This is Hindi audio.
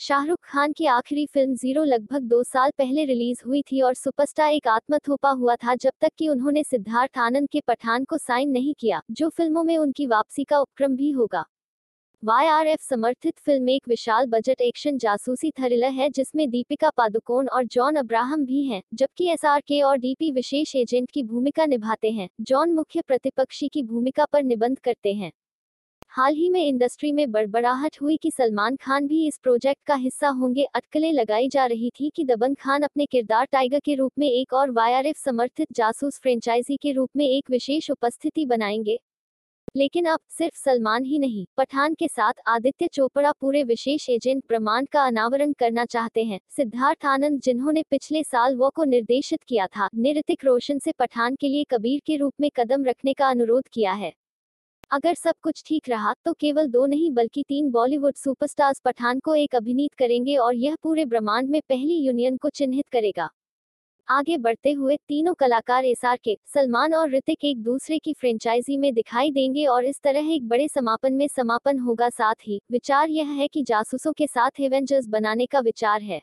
शाहरुख खान की आखिरी फ़िल्म ज़ीरो लगभग दो साल पहले रिलीज़ हुई थी और सुपरस्टार एक आत्मथोपा हुआ था जब तक कि उन्होंने सिद्धार्थ आनंद के पठान को साइन नहीं किया, जो फ़िल्मों में उनकी वापसी का उपक्रम भी होगा। वाईआरएफ समर्थित फ़िल्म एक विशाल बजट एक्शन जासूसी थ्रिलर है जिसमें दीपिका पादुकोण और जॉन अब्राहम भी हैं, जबकि एसआरके और डीपी विशेष एजेंट की भूमिका निभाते हैं, जॉन मुख्य प्रतिपक्षी की भूमिका पर निबंध करते हैं। हाल ही में इंडस्ट्री में बड़बड़ाहट हुई कि सलमान खान भी इस प्रोजेक्ट का हिस्सा होंगे। अटकलें लगाई जा रही थी कि दबंग खान अपने किरदार टाइगर के रूप में एक और वाईआरएफ समर्थित जासूस फ्रेंचाइजी के रूप में एक विशेष उपस्थिति बनाएँगे। लेकिन अब सिर्फ़ सलमान ही नहीं, पठान के साथ आदित्य चोपड़ा पूरे विशेष एजेंट प्रमाण का अनावरण करना चाहते हैं। सिद्धार्थ आनंद, जिन्होंने पिछले साल वो को निर्देशित किया था ने ऋतिक रोशन से पठान के लिए कबीर के रूप में कदम रखने का अनुरोध किया है। अगर सब कुछ ठीक रहा तो केवल दो नहीं बल्कि तीन बॉलीवुड सुपरस्टार्स पठान को एक अभिनीत करेंगे और यह पूरे ब्रह्मांड में पहली यूनियन को चिन्हित करेगा। आगे बढ़ते हुए तीनों कलाकार एसआर के, सलमान और ऋतिक एक दूसरे की फ्रेंचाइजी में दिखाई देंगे और इस तरह एक बड़े समापन में समापन होगा। साथ ही, विचार यह है कि जासूसों के साथ एवेंजर्स बनाने का विचार है।